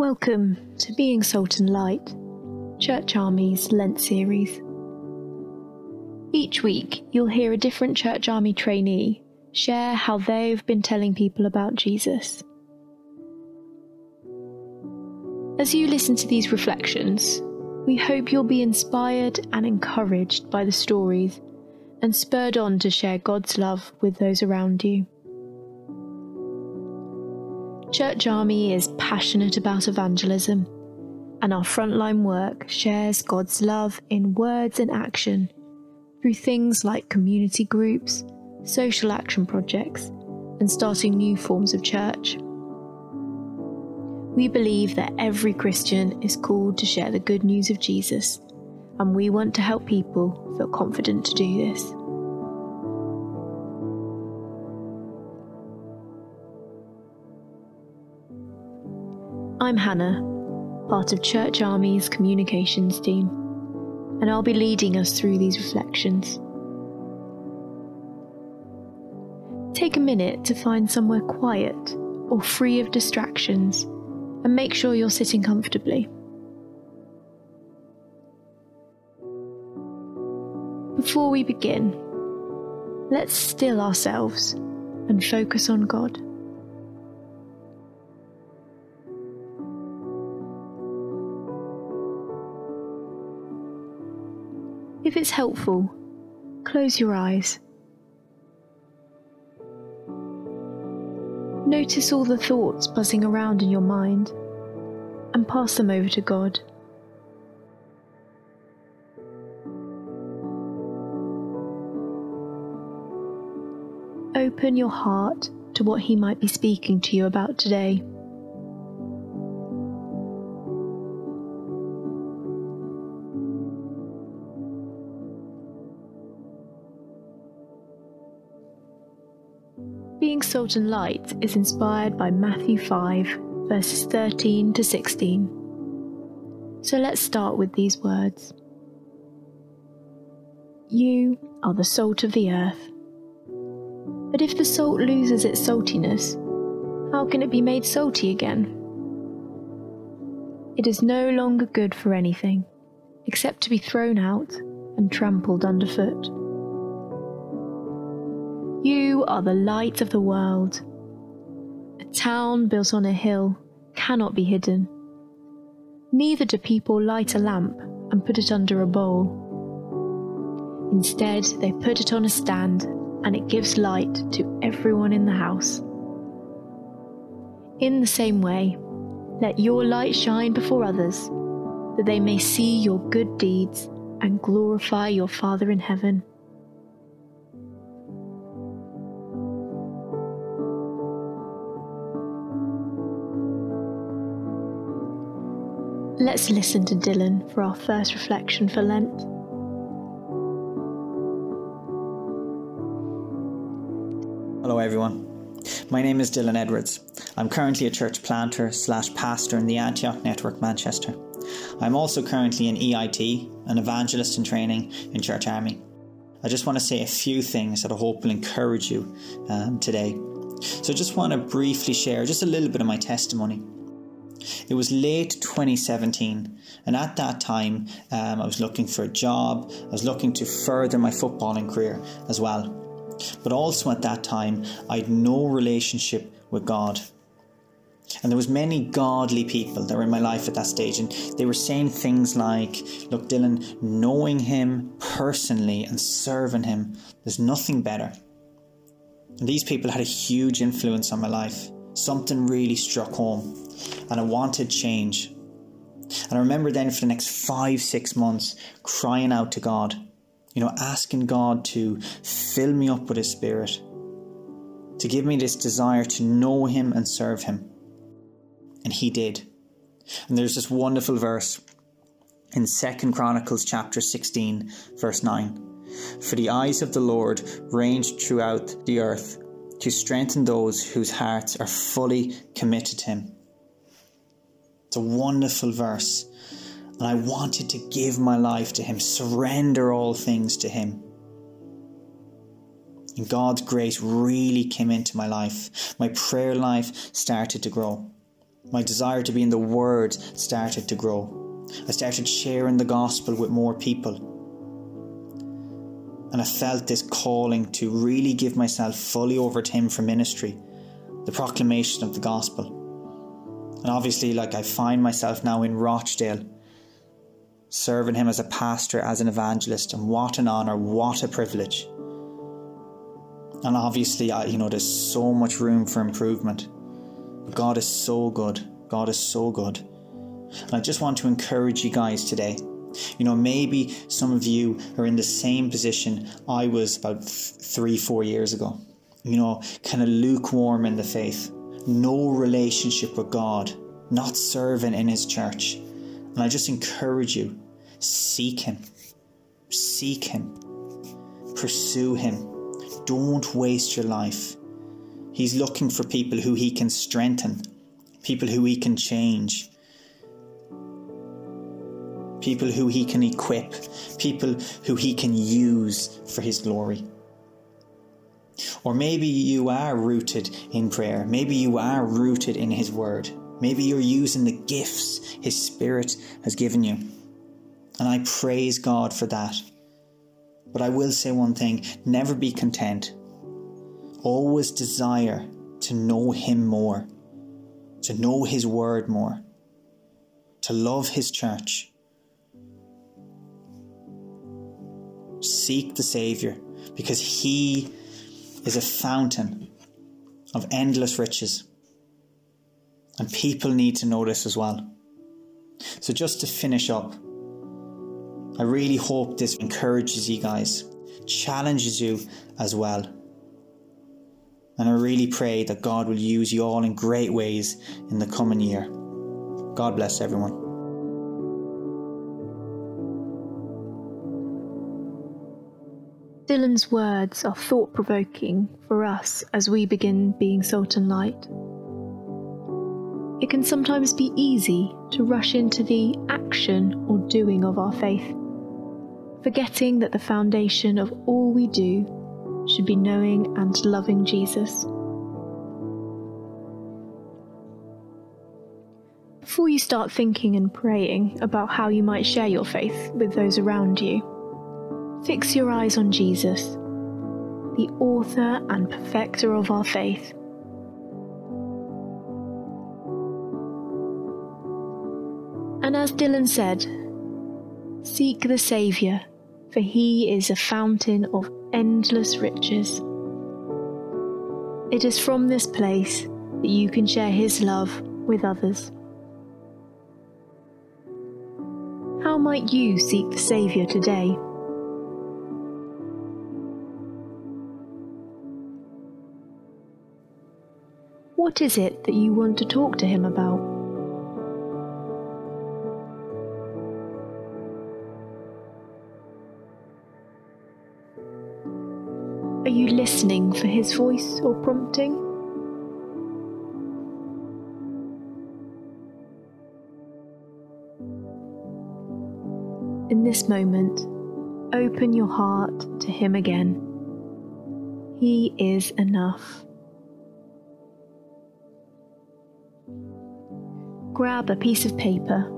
Welcome to Being Salt and Light, Church Army's Lent series. Each week, you'll hear a different Church Army trainee share how they've been telling people about Jesus. As you listen to these reflections, we hope you'll be inspired and encouraged by the stories and spurred on to share God's love with those around you. Church Army is passionate about evangelism, and our frontline work shares God's love in words and action through things like community groups, social action projects, and starting new forms of church. We believe that every Christian is called to share the good news of Jesus, and we want to help people feel confident to do this. I'm Hannah, part of Church Army's communications team, and I'll be leading us through these reflections. Take a minute to find somewhere quiet or free of distractions and make sure you're sitting comfortably. Before we begin, let's still ourselves and focus on God. If it's helpful, close your eyes. Notice all the thoughts buzzing around in your mind and pass them over to God. Open your heart to what He might be speaking to you about today. Being Salt and Light is inspired by Matthew 5, verses 13 to 16. So let's start with these words You are the salt of the earth. But if the salt loses its saltiness, how can it be made salty again? It is no longer good for anything except to be thrown out and trampled underfoot. You are the light of the world. A town built on a hill cannot be hidden. Neither do people light a lamp and put it under a bowl. Instead, they put it on a stand and it gives light to everyone in the house. In the same way, let your light shine before others, that they may see your good deeds and glorify your Father in heaven. Let's listen to Dylan for our first reflection for Lent. Hello, everyone. My name is Dylan Edwards. I'm currently a church planter slash pastor in the Antioch Network, Manchester. I'm also currently an EIT, an evangelist in training in Church Army. I just want to say a few things that I hope will encourage you um, today. So, I just want to briefly share just a little bit of my testimony. It was late 2017, and at that time, um, I was looking for a job. I was looking to further my footballing career as well. But also at that time, I had no relationship with God. And there was many godly people that were in my life at that stage, and they were saying things like, "Look, Dylan, knowing Him personally and serving Him, there's nothing better." And these people had a huge influence on my life. Something really struck home and I wanted change. And I remember then for the next five, six months crying out to God, you know, asking God to fill me up with His Spirit, to give me this desire to know Him and serve Him. And He did. And there's this wonderful verse in Second Chronicles chapter 16, verse 9. For the eyes of the Lord range throughout the earth to strengthen those whose hearts are fully committed to Him. It's a wonderful verse. And I wanted to give my life to Him, surrender all things to Him. And God's grace really came into my life. My prayer life started to grow. My desire to be in the Word started to grow. I started sharing the gospel with more people. And I felt this calling to really give myself fully over to Him for ministry, the proclamation of the gospel. And obviously, like I find myself now in Rochdale, serving Him as a pastor, as an evangelist, and what an honour, what a privilege. And obviously, I, you know, there's so much room for improvement. But God is so good. God is so good. And I just want to encourage you guys today. You know, maybe some of you are in the same position I was about three, four years ago. You know, kind of lukewarm in the faith, no relationship with God, not serving in His church. And I just encourage you seek Him, seek Him, pursue Him. Don't waste your life. He's looking for people who he can strengthen, people who he can change, people who he can equip, people who he can use for his glory. Or maybe you are rooted in prayer. Maybe you are rooted in His Word. Maybe you're using the gifts His Spirit has given you. And I praise God for that. But I will say one thing never be content always desire to know Him more, to know His Word more, to love His church. Seek the Saviour because He is a fountain of endless riches. And people need to know this as well. So, just to finish up, I really hope this encourages you guys, challenges you as well and I really pray that God will use you all in great ways in the coming year. God bless everyone. Dylan's words are thought provoking for us as we begin being salt and light. It can sometimes be easy to rush into the action or doing of our faith, forgetting that the foundation of all we do should be knowing and loving Jesus. Before you start thinking and praying about how you might share your faith with those around you, fix your eyes on Jesus, the author and perfecter of our faith. And as Dylan said, seek the Saviour, for he is a fountain of endless riches. It is from this place that you can share His love with others. How might you seek the Saviour today? What is it that you want to talk to Him about? Are you listening for his voice or prompting? In this moment, open your heart to him again. He is enough. Grab a piece of paper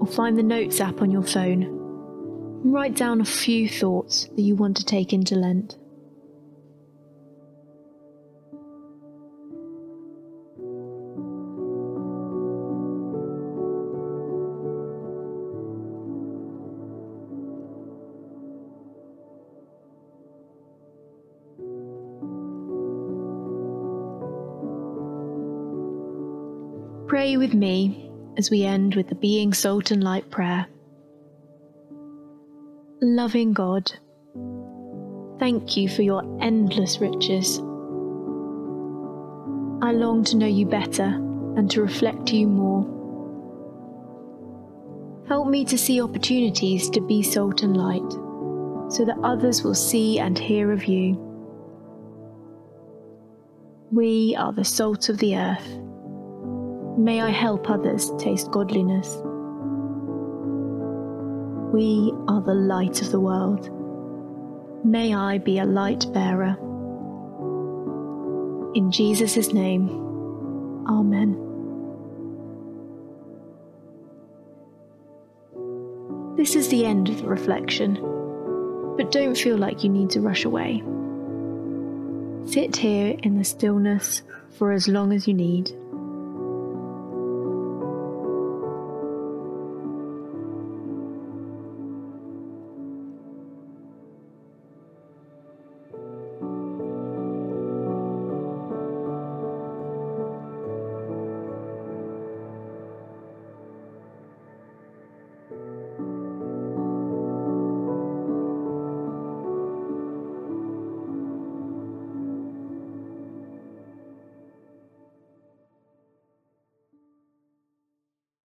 or find the Notes app on your phone and write down a few thoughts that you want to take into Lent. Pray with me as we end with the Being Salt and Light prayer. Loving God, thank you for your endless riches. I long to know you better and to reflect you more. Help me to see opportunities to be salt and light so that others will see and hear of you. We are the salt of the earth. May I help others taste godliness. We are the light of the world. May I be a light bearer. In Jesus' name, Amen. This is the end of the reflection, but don't feel like you need to rush away. Sit here in the stillness for as long as you need.